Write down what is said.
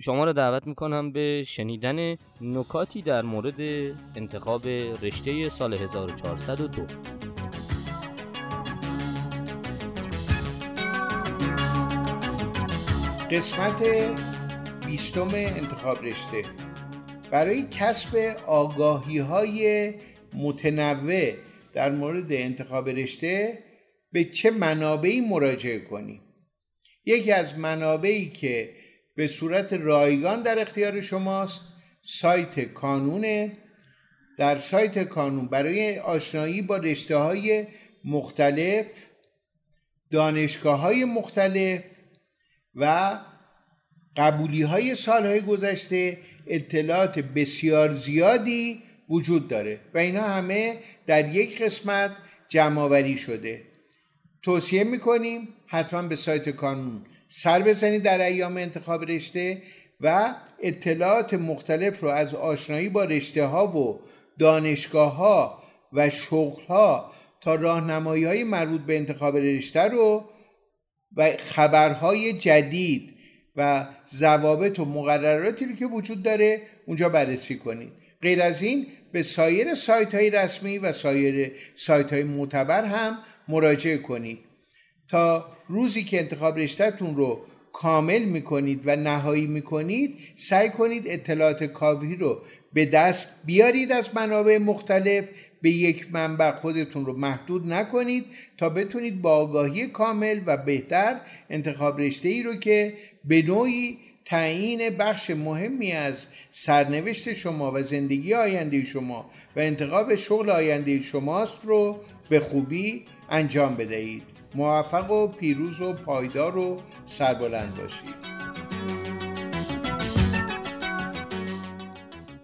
شما را دعوت می‌کنم به شنیدن نکاتی در مورد انتخاب رشته سال 1402 قسمت بیستم انتخاب رشته. برای کسب آگاهی های متنوع در مورد انتخاب رشته به چه منابعی مراجعه کنیم؟ یکی از منابعی که به صورت رایگان در اختیار شماست. سایت کانونه در سایت کانون برای آشنایی با رشته های مختلف دانشگاه های مختلف و قبولی های سالهای گذشته اطلاعات بسیار زیادی وجود داره و اینا همه در یک قسمت جمع شده. توصیه می‌کنیم حتما به سایت کانون سر بزنید در ایام انتخاب رشته و اطلاعات مختلف رو از آشنایی با رشته ها و دانشگاه ها و شغل ها تا راهنمایی های مربوط به انتخاب رشته رو و خبرهای جدید و ضوابط و مقرراتی رو که وجود داره اونجا بررسی کنید. غیر از این به سایر سایت های رسمی و سایر سایت های معتبر هم مراجعه کنید. تا روزی که انتخاب رشتهتون رو کامل می‌کنید و نهایی می‌کنید سعی کنید اطلاعات کافی رو به دست بیارید از منابع مختلف به یک منبع خودتون رو محدود نکنید تا بتونید با آگاهی کامل و بهتر انتخاب رشته ای رو که به نوعی تعیین بخش مهمی از سرنوشت شما و زندگی آینده شما و انتخاب شغل آینده شماست رو به خوبی انجام بدهید. موفق و پیروز و پایدار و سربلند باشید.